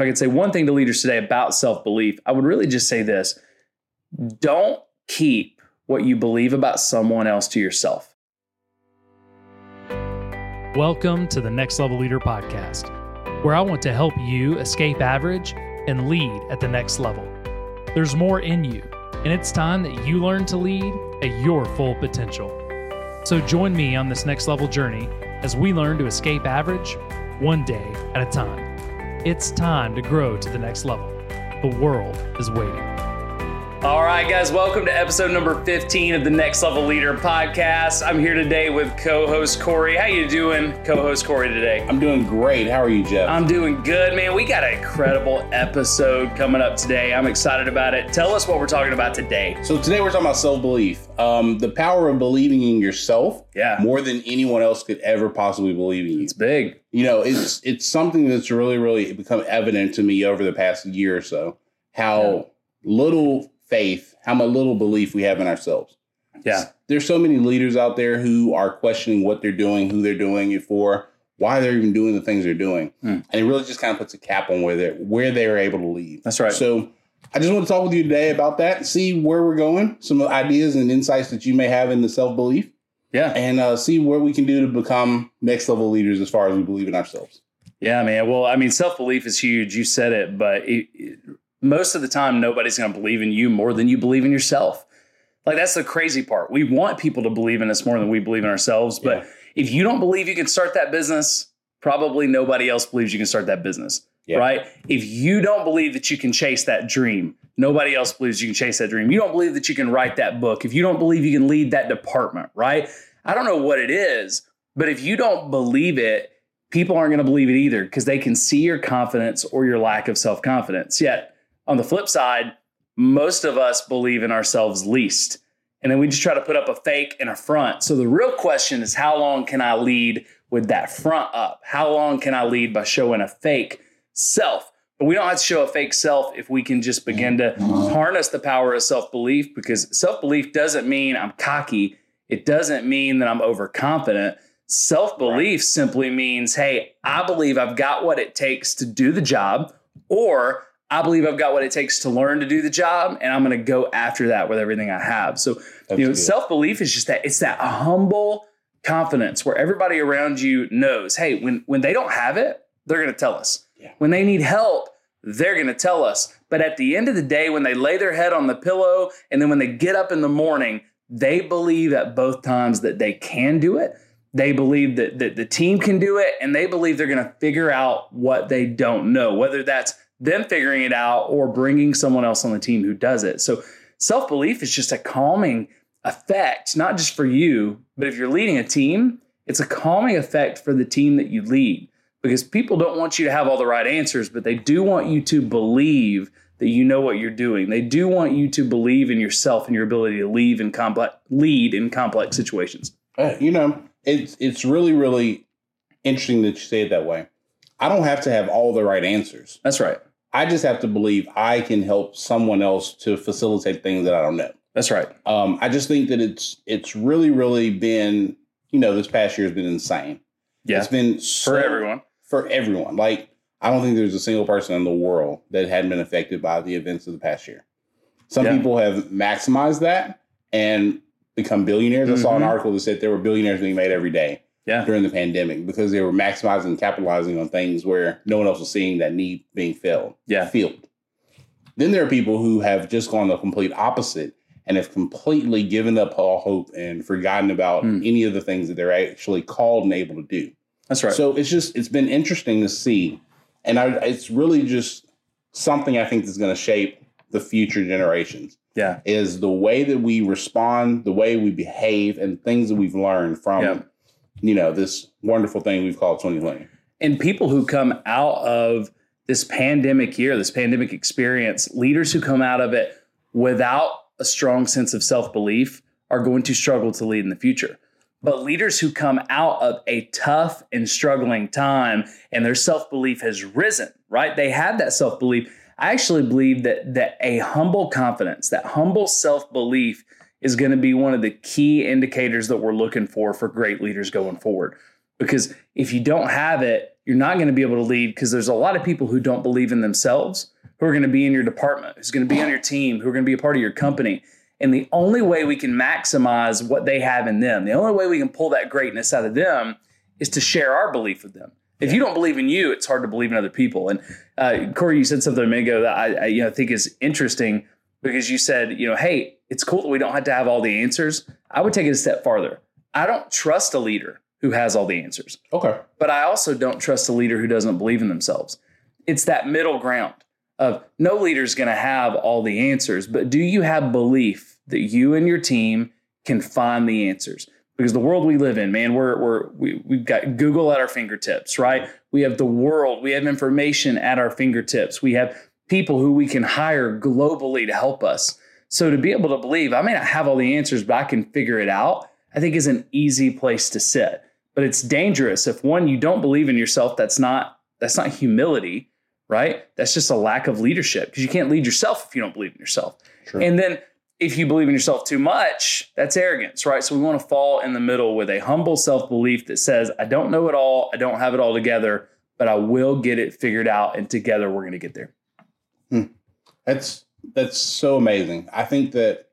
if I could say one thing to leaders today about self belief, I would really just say this don't keep what you believe about someone else to yourself. Welcome to the Next Level Leader Podcast, where I want to help you escape average and lead at the next level. There's more in you, and it's time that you learn to lead at your full potential. So join me on this next level journey as we learn to escape average one day at a time. It's time to grow to the next level. The world is waiting. All right, guys, welcome to episode number 15 of the Next Level Leader podcast. I'm here today with co-host Corey. How you doing, co-host Corey, today? I'm doing great. How are you, Jeff? I'm doing good, man. We got an incredible episode coming up today. I'm excited about it. Tell us what we're talking about today. so today we're talking about self-belief. Um, the power of believing in yourself Yeah. more than anyone else could ever possibly believe in you. It's big. You know, it's it's something that's really, really become evident to me over the past year or so. How little faith, how much little belief we have in ourselves. Yeah. There's so many leaders out there who are questioning what they're doing, who they're doing it for, why they're even doing the things they're doing. Hmm. And it really just kind of puts a cap on where they're where they're able to lead. That's right. So I just want to talk with you today about that, see where we're going, some ideas and insights that you may have in the self belief, Yeah. and uh, see what we can do to become next level leaders as far as we believe in ourselves. Yeah, man. Well, I mean, self belief is huge. You said it, but it, it- most of the time, nobody's going to believe in you more than you believe in yourself. Like, that's the crazy part. We want people to believe in us more than we believe in ourselves. But Yeah. if you don't believe you can start that business, probably nobody else believes you can start that business. Yeah. Right? If you don't believe that you can chase that dream, nobody else believes you can chase that dream. You don't believe that you can write that book. If you don't believe you can lead that department, right? I don't know what it is, but if you don't believe it, people aren't going to believe it either because they can see your confidence or your lack of self confidence. Yet, on the flip side, most of us believe in ourselves least. And then we just try to put up a fake and a front. So the real question is how long can I lead with that front up? How long can I lead by showing a fake self? But we don't have to show a fake self if we can just begin to harness the power of self belief because self belief doesn't mean I'm cocky. It doesn't mean that I'm overconfident. Self belief simply means, hey, I believe I've got what it takes to do the job, or I believe I've got what it takes to learn to do the job, and I'm going to go after that with everything I have. So, That's you know, self belief is just that it's that humble confidence where everybody around you knows, hey, when when they don't have it, they're going to tell us. Yeah. When they need help, they're going to tell us. But at the end of the day, when they lay their head on the pillow and then when they get up in the morning, they believe at both times that they can do it. They believe that, that the team can do it, and they believe they're going to figure out what they don't know, whether that's them figuring it out or bringing someone else on the team who does it. So, self belief is just a calming effect, not just for you, but if you're leading a team, it's a calming effect for the team that you lead because people don't want you to have all the right answers, but they do want you to believe that you know what you're doing. They do want you to believe in yourself and your ability to lead in complex lead in complex situations. Uh, you know, it's it's really, really interesting that you say it that way. I don't have to have all the right answers. That's right. I just have to believe I can help someone else to facilitate things that I don't know. That's right. Um, I just think that it's it's really, really been, you know, this past year has been insane. Yeah. It's been so, For everyone. For everyone. Like, I don't think there's a single person in the world that hadn't been affected by the events of the past year. Some Yeah. people have maximized that and become billionaires. I saw an Mhm. article that said there were billionaires being made every day Yeah. during the pandemic because they were maximizing and capitalizing on things where no one else was seeing that need being filled. Yeah. Filled. Then there are people who have just gone the complete opposite and have completely given up all hope and forgotten about Hmm. any of the things that they're actually called and able to do. That's right. So it's just it's been interesting to see, and I, it's really just something I think that's going to shape the future generations. yeah. Is the way that we respond, the way we behave, and things that we've learned from, Yeah. You know, this wonderful thing we've called 2020. and people who come out of this pandemic year, this pandemic experience, leaders who come out of it without a strong sense of self belief are going to struggle to lead in the future. But leaders who come out of a tough and struggling time and their self belief has risen, right? They have that self belief. I actually believe that that a humble confidence, that humble self belief, is going to be one of the key indicators that we're looking for for great leaders going forward. Because if you don't have it, you're not going to be able to lead because there's a lot of people who don't believe in themselves who are going to be in your department, who's going to be on your team, who are going to be a part of your company. And the only way we can maximize what they have in them, the only way we can pull that greatness out of them is to share our belief with them. If you don't believe in you, it's hard to believe in other people. And uh, Corey, you said something a minute ago that I, I you know think is interesting because you said, you know, hey, it's cool that we don't have to have all the answers. I would take it a step farther. I don't trust a leader who has all the answers. Okay. But I also don't trust a leader who doesn't believe in themselves. It's that middle ground of no leader is going to have all the answers, but do you have belief that you and your team can find the answers? Because the world we live in, man, we're, we're we, we've got Google at our fingertips, right? We have the world, we have information at our fingertips. We have people who we can hire globally to help us. So to be able to believe, I may not have all the answers, but I can figure it out, I think is an easy place to sit. But it's dangerous if one, you don't believe in yourself, that's not that's not humility right? That's just a lack of leadership because you can't lead yourself if you don't believe in yourself. True. And then if you believe in yourself too much, that's arrogance, right? So we want to fall in the middle with a humble self belief that says, I don't know it all, I don't have it all together, but I will get it figured out, and together we're going to get there. Hmm. That's that's so amazing. I think that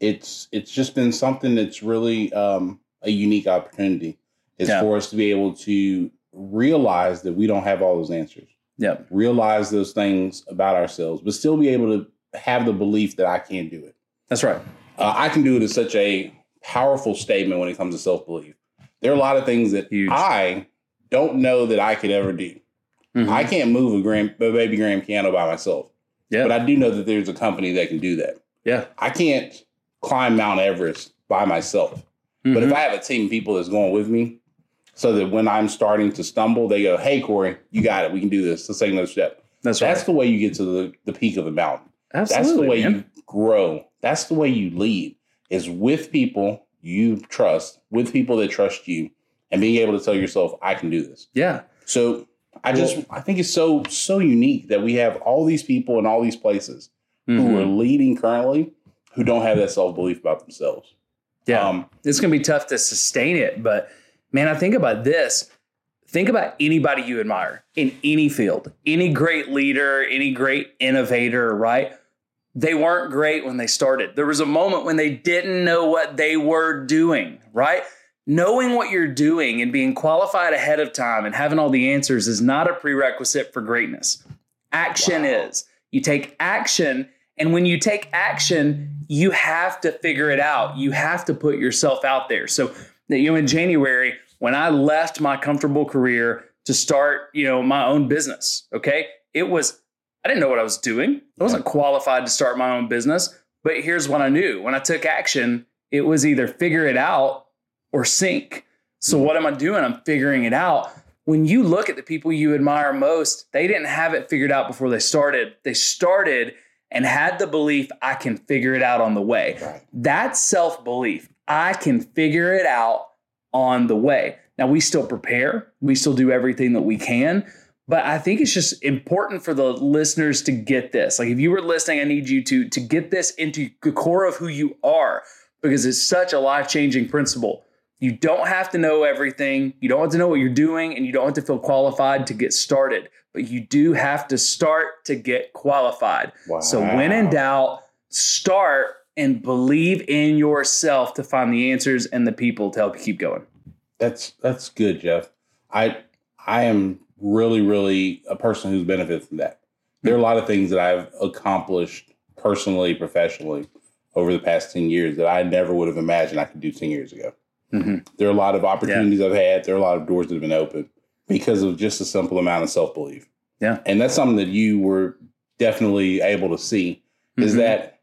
it's it's just been something that's really um, a unique opportunity is yeah. for us to be able to realize that we don't have all those answers yeah. realize those things about ourselves, but still be able to have the belief that I can do it. That's right. Uh, I can do it is such a powerful statement when it comes to self belief. There are a lot of things that Huge. I don't know that I could ever do. Mm-hmm. I can't move a grand, a baby grand piano by myself. Yeah. But I do know that there's a company that can do that. Yeah. I can't climb Mount Everest by myself. Mm-hmm. But if mm-hmm. I have a team of people that's going with me, so that when I'm starting to stumble, they go, "Hey, Corey, you got it. We can do this. Let's take another step." That's right. That's the way you get to the, the peak of the mountain. Absolutely, That's the way man. you grow. That's the way you lead. Is with people you trust, with people that trust you, and being able to tell yourself, "I can do this." Yeah. So I just well, I think it's so so unique that we have all these people in all these places mm-hmm. who are leading currently who don't have that self belief about themselves. Yeah, um, it's going to be tough to sustain it, but man, I think about this. Think about anybody you admire in any field, any great leader, any great innovator, right? They weren't great when they started. There was a moment when they didn't know what they were doing, right? Knowing what you're doing and being qualified ahead of time and having all the answers is not a prerequisite for greatness. Action wow. is. You take action, and when you take action, you have to figure it out. You have to put yourself out there. So, you know in January when I left my comfortable career to start, you know, my own business, okay? It was I didn't know what I was doing. I wasn't qualified to start my own business, but here's what I knew. When I took action, it was either figure it out or sink. So mm-hmm. what am I doing? I'm figuring it out. When you look at the people you admire most, they didn't have it figured out before they started. They started and had the belief I can figure it out on the way. Right. That self belief, I can figure it out on the way. Now, we still prepare, we still do everything that we can. But I think it's just important for the listeners to get this. Like, if you were listening, I need you to, to get this into the core of who you are because it's such a life changing principle. You don't have to know everything. You don't have to know what you're doing, and you don't have to feel qualified to get started. But you do have to start to get qualified. Wow. So, when in doubt, start and believe in yourself to find the answers and the people to help you keep going. That's that's good, Jeff. I I am really really a person who's benefited from that. There are a lot of things that I've accomplished personally, professionally over the past 10 years that I never would have imagined I could do 10 years ago. Mm-hmm. There are a lot of opportunities yeah. I've had. There are a lot of doors that have been opened because of just a simple amount of self belief. Yeah. And that's something that you were definitely able to see mm-hmm. is that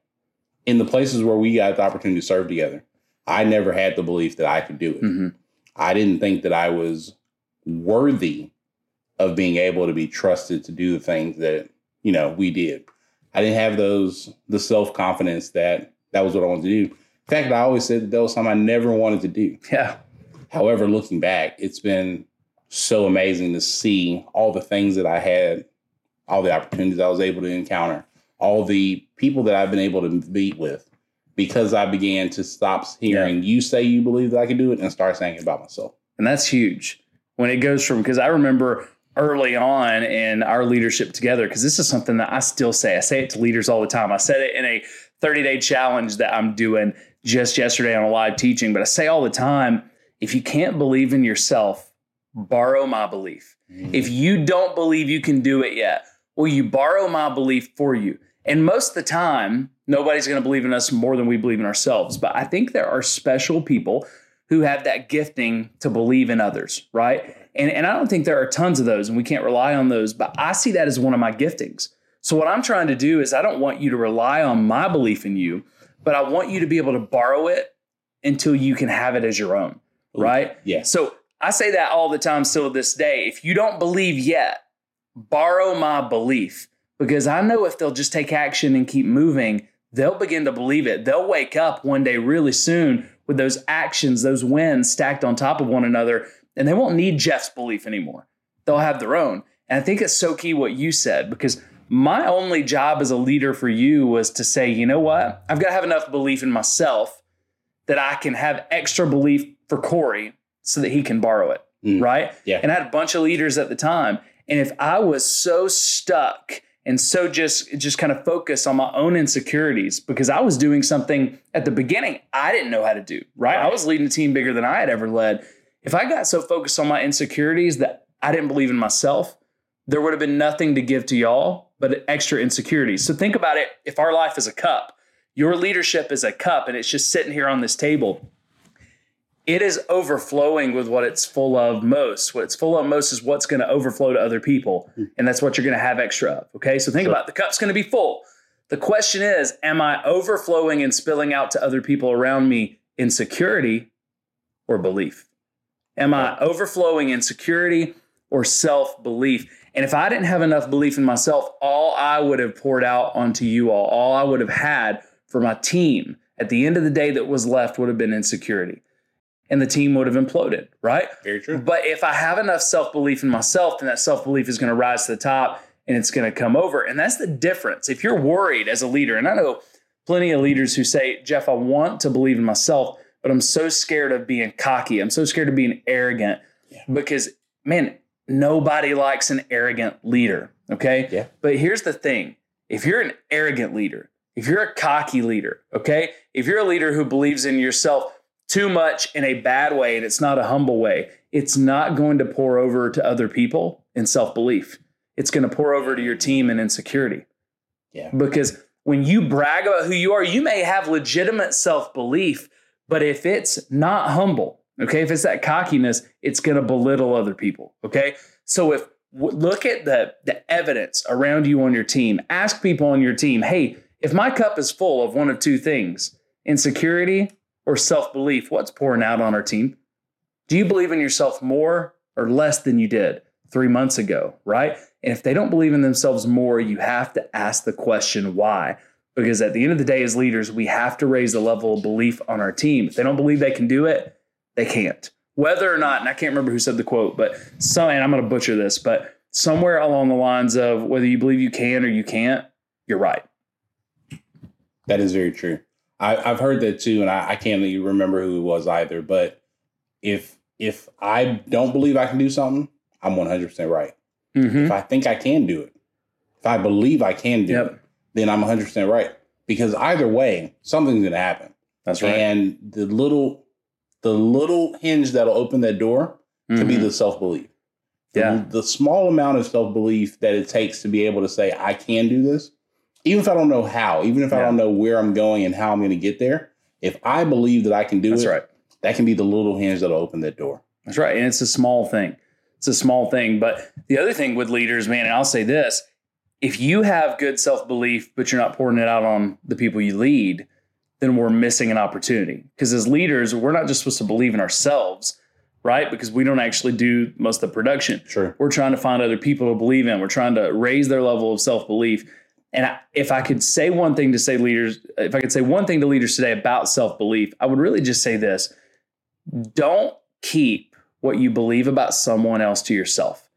in the places where we got the opportunity to serve together, I never had the belief that I could do it. Mm-hmm. I didn't think that I was worthy of being able to be trusted to do the things that, you know, we did. I didn't have those the self-confidence that that was what I wanted to do. In fact, I always said that that was something I never wanted to do. Yeah. However, looking back, it's been so amazing to see all the things that I had, all the opportunities I was able to encounter, all the people that I've been able to meet with because I began to stop hearing yeah. you say you believe that I can do it and start saying it about myself. And that's huge. when it goes from because I remember early on in our leadership together because this is something that I still say. I say it to leaders all the time. I said it in a 30 day challenge that I'm doing just yesterday on a live teaching, but I say all the time if you can't believe in yourself, borrow my belief. Mm-hmm. If you don't believe you can do it yet, will you borrow my belief for you? And most of the time, nobody's going to believe in us more than we believe in ourselves. But I think there are special people who have that gifting to believe in others, right? And, and I don't think there are tons of those, and we can't rely on those, but I see that as one of my giftings. So, what I'm trying to do is, I don't want you to rely on my belief in you, but I want you to be able to borrow it until you can have it as your own, right? Yeah. So, I say that all the time still to this day. If you don't believe yet, borrow my belief because I know if they'll just take action and keep moving, they'll begin to believe it. They'll wake up one day really soon with those actions, those wins stacked on top of one another, and they won't need Jeff's belief anymore. They'll have their own. And I think it's so key what you said because my only job as a leader for you was to say, you know what? I've got to have enough belief in myself that I can have extra belief for Corey so that he can borrow it. Mm. Right. Yeah. And I had a bunch of leaders at the time. And if I was so stuck and so just just kind of focus on my own insecurities because I was doing something at the beginning I didn't know how to do, right? right? I was leading a team bigger than I had ever led. If I got so focused on my insecurities that I didn't believe in myself, there would have been nothing to give to y'all but extra insecurities. So think about it, if our life is a cup, your leadership is a cup and it's just sitting here on this table it is overflowing with what it's full of most. What it's full of most is what's going to overflow to other people. And that's what you're going to have extra of. Okay. So think sure. about it. the cup's going to be full. The question is, am I overflowing and spilling out to other people around me in security or belief? Am I overflowing in security or self belief? And if I didn't have enough belief in myself, all I would have poured out onto you all, all I would have had for my team at the end of the day that was left would have been insecurity and the team would have imploded, right? Very true. But if I have enough self belief in myself, then that self belief is going to rise to the top and it's going to come over. And that's the difference. If you're worried as a leader, and I know plenty of leaders who say, Jeff, I want to believe in myself, but I'm so scared of being cocky. I'm so scared of being arrogant yeah. because, man, nobody likes an arrogant leader. Okay. Yeah. But here's the thing if you're an arrogant leader, if you're a cocky leader, okay, if you're a leader who believes in yourself, too much in a bad way and it's not a humble way, it's not going to pour over to other people in self belief. It's going to pour over to your team in insecurity. Yeah. Because when you brag about who you are, you may have legitimate self belief, but if it's not humble, okay, if it's that cockiness, it's going to belittle other people. Okay. So if look at the, the evidence around you on your team, ask people on your team, hey, if my cup is full of one of two things, insecurity or self belief, what's pouring out on our team? Do you believe in yourself more or less than you did three months ago? Right. And if they don't believe in themselves more, you have to ask the question why. Because at the end of the day, as leaders, we have to raise the level of belief on our team. If they don't believe they can do it, they can't. Whether or not, and I can't remember who said the quote, but some, and I'm going to butcher this, but somewhere along the lines of whether you believe you can or you can't, you're right. That is very true. I, have heard that too, and I, I can't even remember who it was either. But if if I don't believe I can do something, I'm 100 percent right. Mm-hmm. If I think I can do it, if I believe I can do yep. it, then I'm 100 percent right. Because either way, something's going to happen. That's right. And the little the little hinge that'll open that door mm-hmm. can be the self belief. Yeah. The, the small amount of self belief that it takes to be able to say I can do this even if I don't know how, even if yeah. I don't know where I'm going and how I'm going to get there, if I believe that I can do That's it, right. that can be the little hinge that'll open that door. That's right. And it's a small thing. It's a small thing. But the other thing with leaders, man, and I'll say this if you have good self belief, but you're not pouring it out on the people you lead, then we're missing an opportunity. Because as leaders, we're not just supposed to believe in ourselves, right? Because we don't actually do most of the production. Sure. We're trying to find other people to believe in. We're trying to raise their level of self belief. And I, if I could say one thing to say leaders, if I could say one thing to leaders today about self belief, I would really just say this don't keep what you believe about someone else to yourself.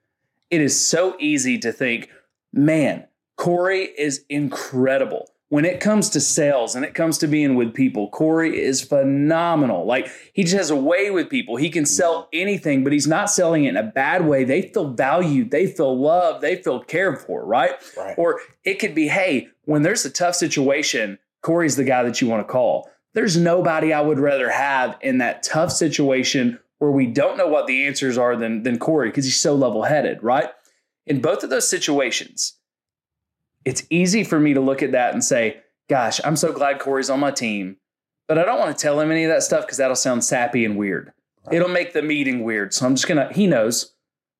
It is so easy to think, man, Corey is incredible. When it comes to sales and it comes to being with people, Corey is phenomenal. Like he just has a way with people. He can sell anything, but he's not selling it in a bad way. They feel valued, they feel loved, they feel cared for, right? Right. Or it could be, hey, when there's a tough situation, Corey's the guy that you want to call. There's nobody I would rather have in that tough situation where we don't know what the answers are than, than Corey because he's so level headed, right? In both of those situations, it's easy for me to look at that and say, gosh, I'm so glad Corey's on my team. But I don't want to tell him any of that stuff because that'll sound sappy and weird. It'll make the meeting weird. So I'm just going to, he knows.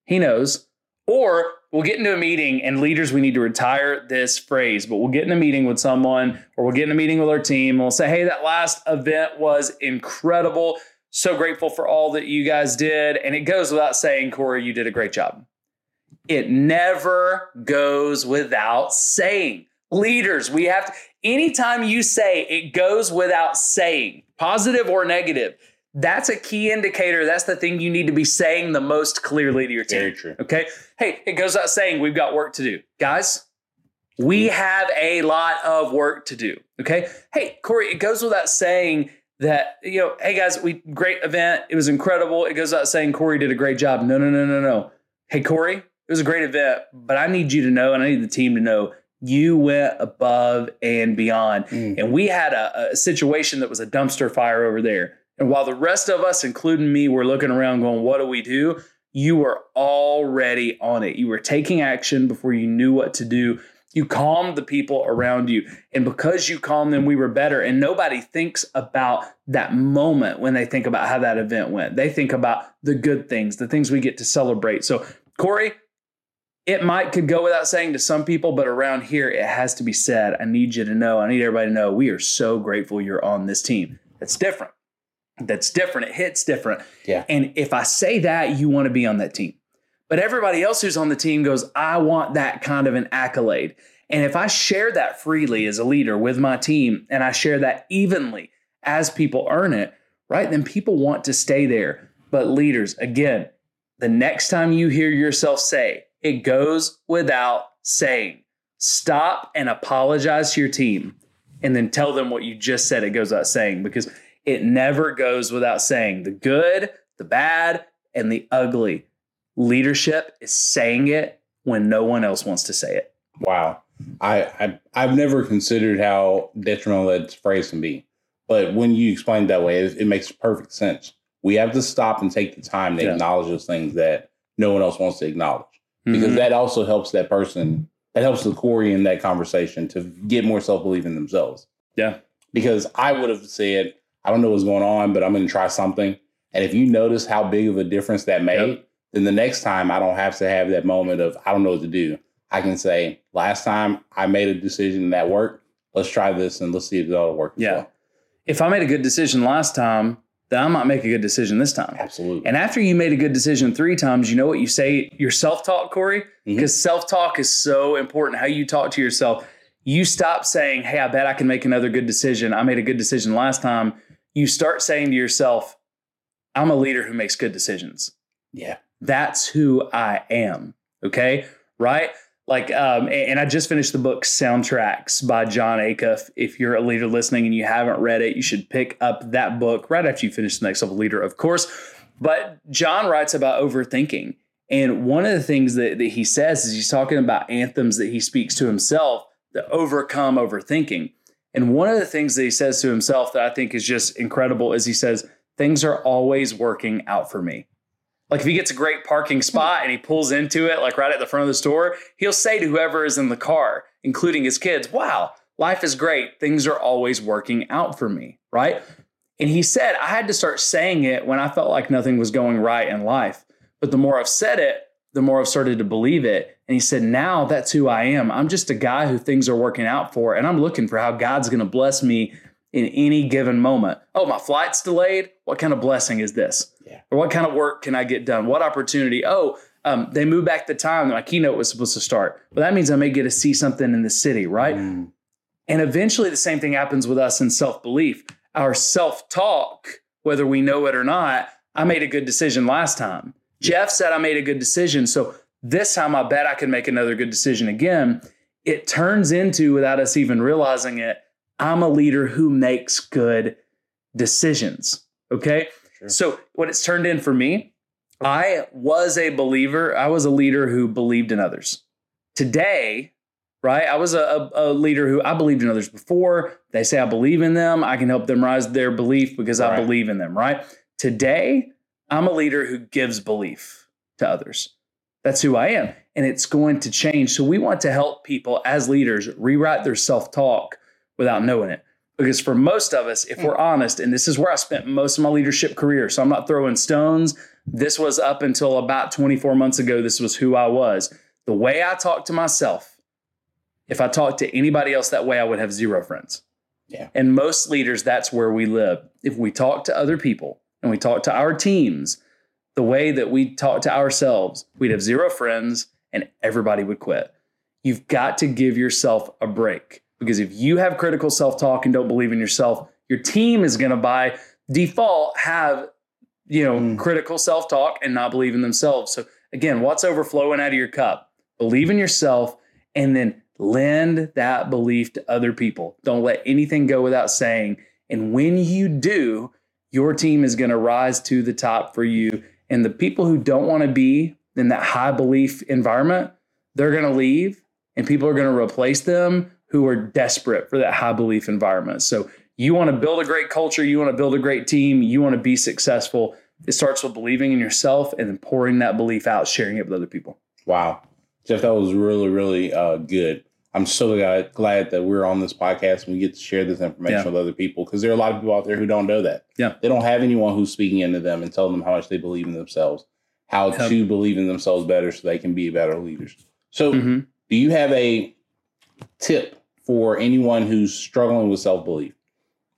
He knows. Or we'll get into a meeting and leaders, we need to retire this phrase, but we'll get in a meeting with someone or we'll get in a meeting with our team. And we'll say, hey, that last event was incredible. So grateful for all that you guys did. And it goes without saying, Corey, you did a great job. It never goes without saying. Leaders, we have to, anytime you say it goes without saying, positive or negative, that's a key indicator. That's the thing you need to be saying the most clearly to your team. Very true. Okay. Hey, it goes without saying we've got work to do. Guys, we have a lot of work to do. Okay. Hey, Corey, it goes without saying that, you know, hey guys, we great event. It was incredible. It goes without saying Corey did a great job. No, no, no, no, no. Hey, Corey, it was a great event, but I need you to know and I need the team to know you went above and beyond. Mm. And we had a, a situation that was a dumpster fire over there. And while the rest of us, including me, were looking around going, what do we do? You were already on it. You were taking action before you knew what to do. You calmed the people around you. And because you calmed them, we were better. And nobody thinks about that moment when they think about how that event went. They think about the good things, the things we get to celebrate. So, Corey, it might could go without saying to some people, but around here it has to be said. I need you to know, I need everybody to know we are so grateful you're on this team. That's different. That's different. It hits different. Yeah. And if I say that, you want to be on that team. But everybody else who's on the team goes, I want that kind of an accolade. And if I share that freely as a leader with my team and I share that evenly as people earn it, right, then people want to stay there. But leaders, again, the next time you hear yourself say, it goes without saying, stop and apologize to your team and then tell them what you just said. It goes without saying because it never goes without saying the good, the bad, and the ugly. Leadership is saying it when no one else wants to say it. Wow. I, I I've never considered how detrimental that phrase can be, but when you explain it that way, it, it makes perfect sense. We have to stop and take the time to Yeah. acknowledge those things that no one else wants to acknowledge, because Mhm. that also helps that person. That helps the Corey in that conversation to get more self belief in themselves. Yeah. Because I would have said, I don't know what's going on, but I'm going to try something. And if you notice how big of a difference that made, Yep. then the next time I don't have to have that moment of I don't know what to do. I can say, last time I made a decision that worked. Let's try this and let's see if it'll work. Yeah. well. If I made a good decision last time, then I might make a good decision this time. absolutely. And after you made a good decision three times, you know what you say your self talk, Corey? Mm-hmm. Because self talk is so important. How you talk to yourself. You stop saying, Hey, I bet I can make another good decision. I made a good decision last time. You start saying to yourself, I'm a leader who makes good decisions. yeah, That's who I am. Okay. Right. Like, um, and I just finished the book Soundtracks by Jon Acuff. If you're a leader listening and you haven't read it, you should pick up that book right after you finish the next level leader, of course. But Jon writes about overthinking. And one of the things that, that he says is he's talking about anthems that he speaks to himself that overcome overthinking. And one of the things that he says to himself that I think is just incredible is he says, Things are always working out for me. Like if he gets a great parking spot and he pulls into it, like right at the front of the store, he'll say to whoever is in the car, including his kids, Wow, life is great. Things are always working out for me. Right. And he said, I had to start saying it when I felt like nothing was going right in life. But the more I've said it, the more I've started to believe it. And he said, Now that's who I am. I'm just a guy who things are working out for, and I'm looking for how God's going to bless me in any given moment. Oh, my flight's delayed. What kind of blessing is this? Yeah. Or what kind of work can I get done? What opportunity? Oh, um, they moved back the time that my keynote was supposed to start. Well, that means I may get to see something in the city, right? Mm, And eventually, the same thing happens with us in self belief. Our self talk, whether we know it or not, I made a good decision last time. Jeff said I made a good decision. So this time, I bet I can make another good decision again. it turns into, without us even realizing it, I'm a leader who makes good decisions. Okay. Sure. So, what it's turned in for me, I was a believer, I was a leader who believed in others. Today, right? I was a, a, leader who I believed in others before. They say I believe in them. I can help them rise their belief because right. I believe in them, right? Today, I'm a leader who gives belief to others. That's who I am. And it's going to change. So we want to help people as leaders rewrite their self talk without knowing it. Because for most of us, if we're mm-hmm. honest, and this is where I spent most of my leadership career, so I'm not throwing stones. This was up until about 24 months ago. This was who I was. The way I talk to myself, if I talked to anybody else that way, I would have zero friends. Yeah. And most leaders, that's where we live. If we talk to other people and we talk to our teams the way that we talk to ourselves, we'd have zero friends and everybody would quit. You've got to give yourself a break because if you have critical self talk and don't believe in yourself, your team is going to by default have you know mm. critical self talk and not believe in themselves. So again, what's overflowing out of your cup? Believe in yourself and then lend that belief to other people. Don't let anything go without saying. And when you do, your team is going to rise to the top for you. And the people who don't want to be in that high belief environment, they're going to leave and people are going to replace them who are desperate for that high belief environment. So you want to build a great culture, you want to build a great team, you want to be successful. It starts with believing in yourself and then pouring that belief out, sharing it with other people. Wow. Jeff, that was really, really uh, good. I'm so glad, glad that we're on this podcast and we get to share this information yeah. with other people because there are a lot of people out there who don't know that. Yeah. They don't have anyone who's speaking into them and telling them how much they believe in themselves, how to believe in themselves better so they can be better leaders. So, mm-hmm. do you have a tip for anyone who's struggling with self belief?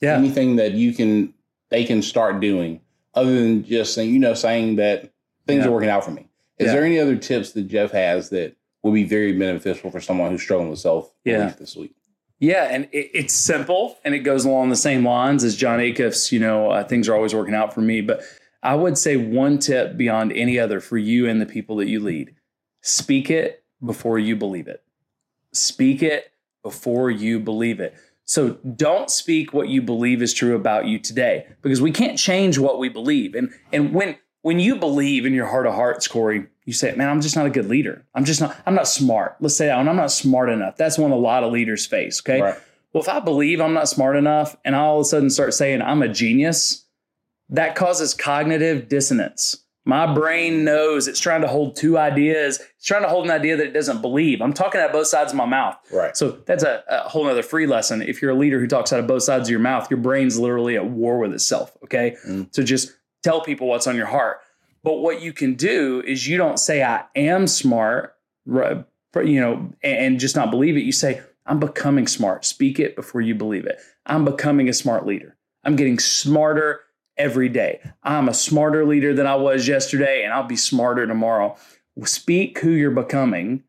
Yeah. Anything that you can, they can start doing other than just saying, you know, saying that things yeah. are working out for me. Is yeah. there any other tips that Jeff has that will be very beneficial for someone who's struggling with self belief yeah. this week. Yeah, and it, it's simple and it goes along the same lines as Jon Acuff's, you know, uh, things are always working out for me. But I would say one tip beyond any other for you and the people that you lead speak it before you believe it. Speak it before you believe it. So don't speak what you believe is true about you today because we can't change what we believe. And and when when you believe in your heart of hearts, Corey, you say, man, I'm just not a good leader. I'm just not, I'm not smart. Let's say that I'm not smart enough. That's one a lot of leaders face. Okay. Right. Well, if I believe I'm not smart enough and I all of a sudden start saying I'm a genius, that causes cognitive dissonance. My brain knows it's trying to hold two ideas. It's trying to hold an idea that it doesn't believe. I'm talking out both sides of my mouth. Right. So that's a, a whole other free lesson. If you're a leader who talks out of both sides of your mouth, your brain's literally at war with itself. Okay. Mm. So just tell people what's on your heart. But what you can do is you don't say, I am smart, you know, and just not believe it. You say, I'm becoming smart. Speak it before you believe it. I'm becoming a smart leader. I'm getting smarter every day. I'm a smarter leader than I was yesterday, and I'll be smarter tomorrow. Speak who you're becoming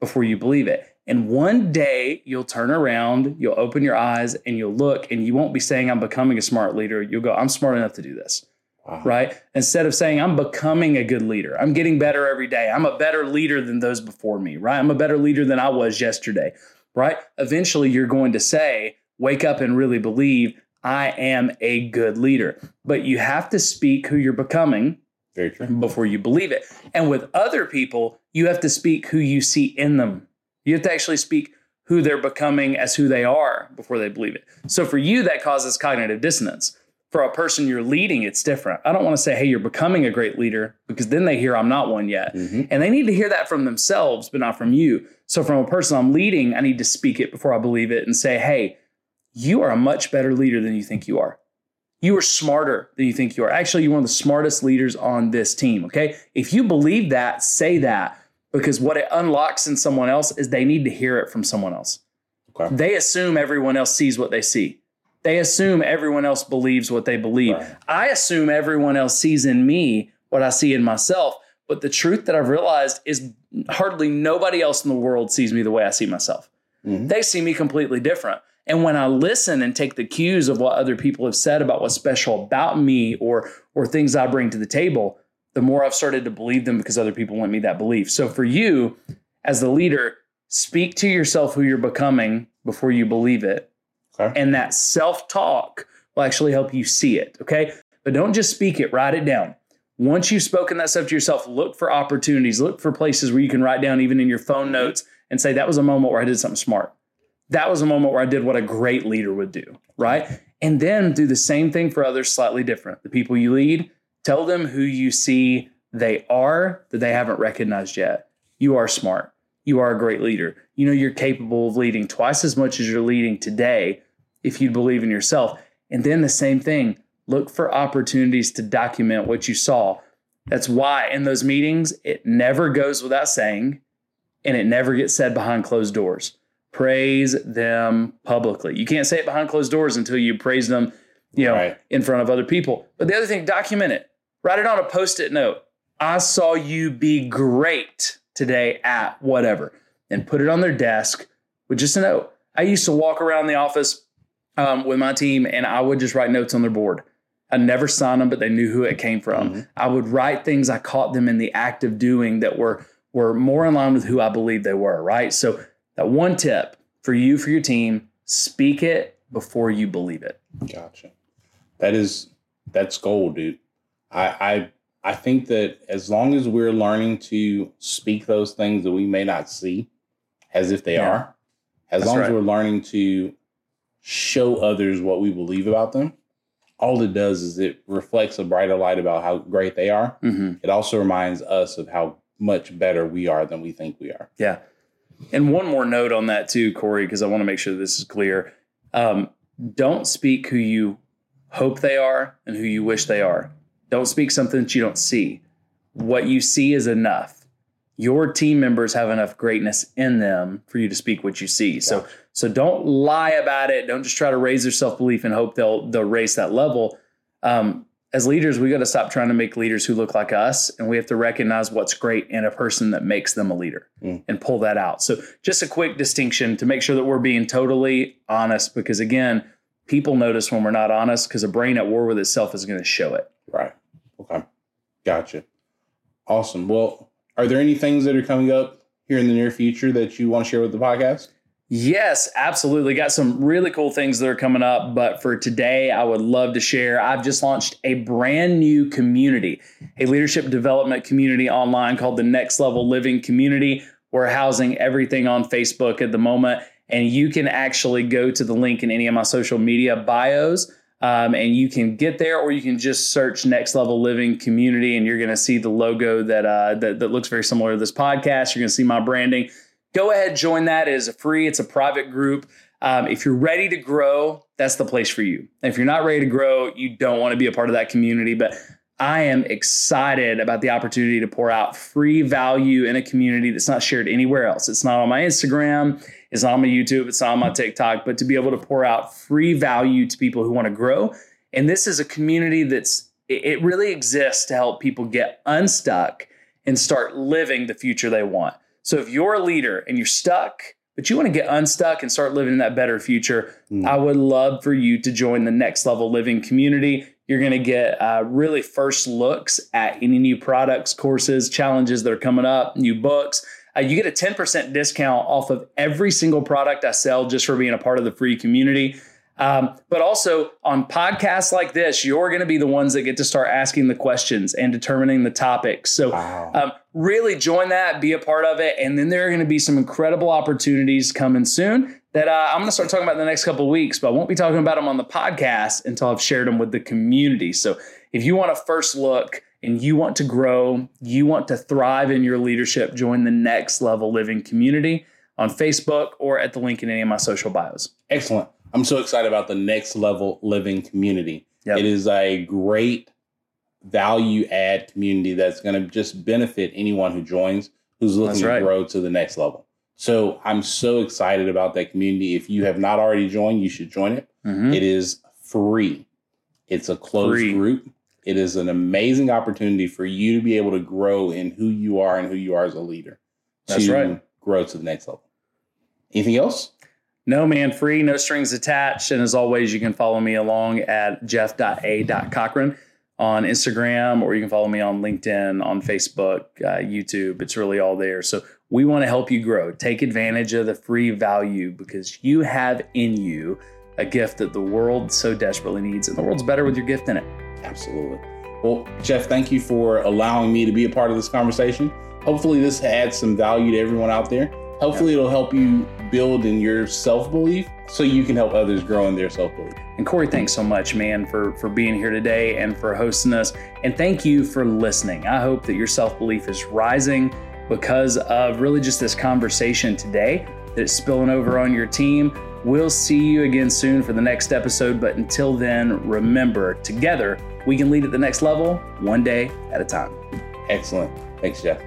before you believe it. And one day you'll turn around, you'll open your eyes, and you'll look, and you won't be saying, I'm becoming a smart leader. You'll go, I'm smart enough to do this. Wow. Right. Instead of saying, I'm becoming a good leader, I'm getting better every day. I'm a better leader than those before me. Right. I'm a better leader than I was yesterday. Right. Eventually, you're going to say, wake up and really believe I am a good leader. But you have to speak who you're becoming Very true. before you believe it. And with other people, you have to speak who you see in them. You have to actually speak who they're becoming as who they are before they believe it. So for you, that causes cognitive dissonance for a person you're leading, it's different. I don't want to say, hey, you're becoming a great leader because then they hear I'm not one yet. Mm-hmm. And they need to hear that from themselves, but not from you. So, from a person I'm leading, I need to speak it before I believe it and say, hey, you are a much better leader than you think you are. You are smarter than you think you are. Actually, you're one of the smartest leaders on this team. Okay. If you believe that, say that because what it unlocks in someone else is they need to hear it from someone else. Okay. They assume everyone else sees what they see. They assume everyone else believes what they believe. Right. I assume everyone else sees in me what I see in myself. But the truth that I've realized is hardly nobody else in the world sees me the way I see myself. Mm-hmm. They see me completely different. And when I listen and take the cues of what other people have said about what's special about me or or things I bring to the table, the more I've started to believe them because other people want me that belief. So for you as the leader, speak to yourself who you're becoming before you believe it. Okay. And that self talk will actually help you see it. Okay. But don't just speak it, write it down. Once you've spoken that stuff to yourself, look for opportunities, look for places where you can write down, even in your phone mm-hmm. notes, and say, that was a moment where I did something smart. That was a moment where I did what a great leader would do. Right. And then do the same thing for others slightly different. The people you lead, tell them who you see they are that they haven't recognized yet. You are smart. You are a great leader. You know you're capable of leading twice as much as you're leading today if you believe in yourself. And then the same thing, look for opportunities to document what you saw. That's why in those meetings, it never goes without saying and it never gets said behind closed doors. Praise them publicly. You can't say it behind closed doors until you praise them, you know, Right. in front of other people. But the other thing, document it. Write it on a post-it note. I saw you be great today at whatever, and put it on their desk with just a note. I used to walk around the office um, with my team, and I would just write notes on their board. I never signed them, but they knew who it came from. Mhm. I would write things I caught them in the act of doing that were were more in line with who I believed they were. Right. So that one tip for you for your team: speak it before you believe it. Gotcha. That is that's gold, dude. I I I think that as long as we're learning to speak those things that we may not see as if they Yeah. are, as That's long as we're learning to show others what we believe about them, all it does is it reflects a brighter light about how great they are. Mm-hmm. It also reminds us of how much better we are than we think we are. Yeah. And one more note on that too, Corey, because I want to make sure this is clear. Um, don't speak who you hope they are and who you wish they are. Don't speak something that you don't see. What you see is enough. Your team members have enough greatness in them for you to speak what you see. So so don't lie about it. Don't just try to raise their self belief and hope they'll they'll raise that level. Um, as leaders, we got to stop trying to make leaders who look like us, and we have to recognize what's great in a person that makes them a leader Mm. and pull that out. So, just a quick distinction to make sure that we're being totally honest, because again, people notice when we're not honest because a brain at war with itself is going to show it. Right. Okay. Gotcha. Awesome. Well, are there any things that are coming up here in the near future that you want to share with the podcast? Yes, absolutely. Got some really cool things that are coming up. But for today, I would love to share. I've just launched a brand new community, a leadership development community online called the Next Level Living Community. We're housing everything on Facebook at the moment. And you can actually go to the link in any of my social media bios. Um, and you can get there, or you can just search Next Level Living Community, and you're going to see the logo that, uh, that that looks very similar to this podcast. You're going to see my branding go ahead join that. It is a free it's a private group. Um, if you're ready to grow that's the place for you. And if you're not ready to grow you don't want to be a part of that community but i am excited about the opportunity to pour out free value in a community that's not shared anywhere else. It's not on my instagram it's not on my youtube it's not on my tiktok but to be able to pour out free value to people who want to grow. And this is a community that's it it really exists to help people get unstuck and start living the future they want so if you're a leader and you're stuck, but you want to get unstuck and start living in that better future, Mm. I would love for you to join the Next Level Living community. You're going to get uh, really first looks at any new products, courses, challenges that are coming up, new books. Uh, you get a 10% discount off of every single product I sell just for being a part of the free community. Um, but also on podcasts like this, you're going to be the ones that get to start asking the questions and determining the topics. So Wow. um, really join that, be a part of it, and then there are going to be some incredible opportunities coming soon that uh, I'm going to start talking about in the next couple of weeks. But I won't be talking about them on the podcast until I've shared them with the community. So if you want a first look and you want to grow, you want to thrive in your leadership, join the Next Level Living community on Facebook or at the link in any of my social bios. Excellent. I'm so excited about the next level living community. Yep. It is a great value add community that's going to just benefit anyone who joins who's looking to grow to the next level. So I'm so excited about that community. If you have not already joined, you should join it. Mhm. It is free. It's a closed Free. group. It is an amazing opportunity for you to be able to grow in who you are and who you are as a leader. That's right. Grow to the next level. Anything else? No man free, no strings attached. And as always, you can follow me along at jeff.a.cochran on Instagram, or you can follow me on LinkedIn, on Facebook, uh, YouTube. It's really all there. So We want to help you grow. Take advantage of the free value because you have in you a gift that the world so desperately needs, and the world's better with your gift in it. Absolutely. Well, Jeff, thank you for allowing me to be a part of this conversation. Hopefully, this adds some value to everyone out there. Hopefully, it'll help you build in your self belief so you can help others grow in their self belief. And Corey, thanks so much, man, for for being here today and for hosting us. And thank you for listening. I hope that your self belief is rising because of really just this conversation today that it's spilling over on your team. We'll see you again soon for the next episode. But until then, remember, together we can lead at the next level, one day at a time. Excellent. Thanks, Jeff.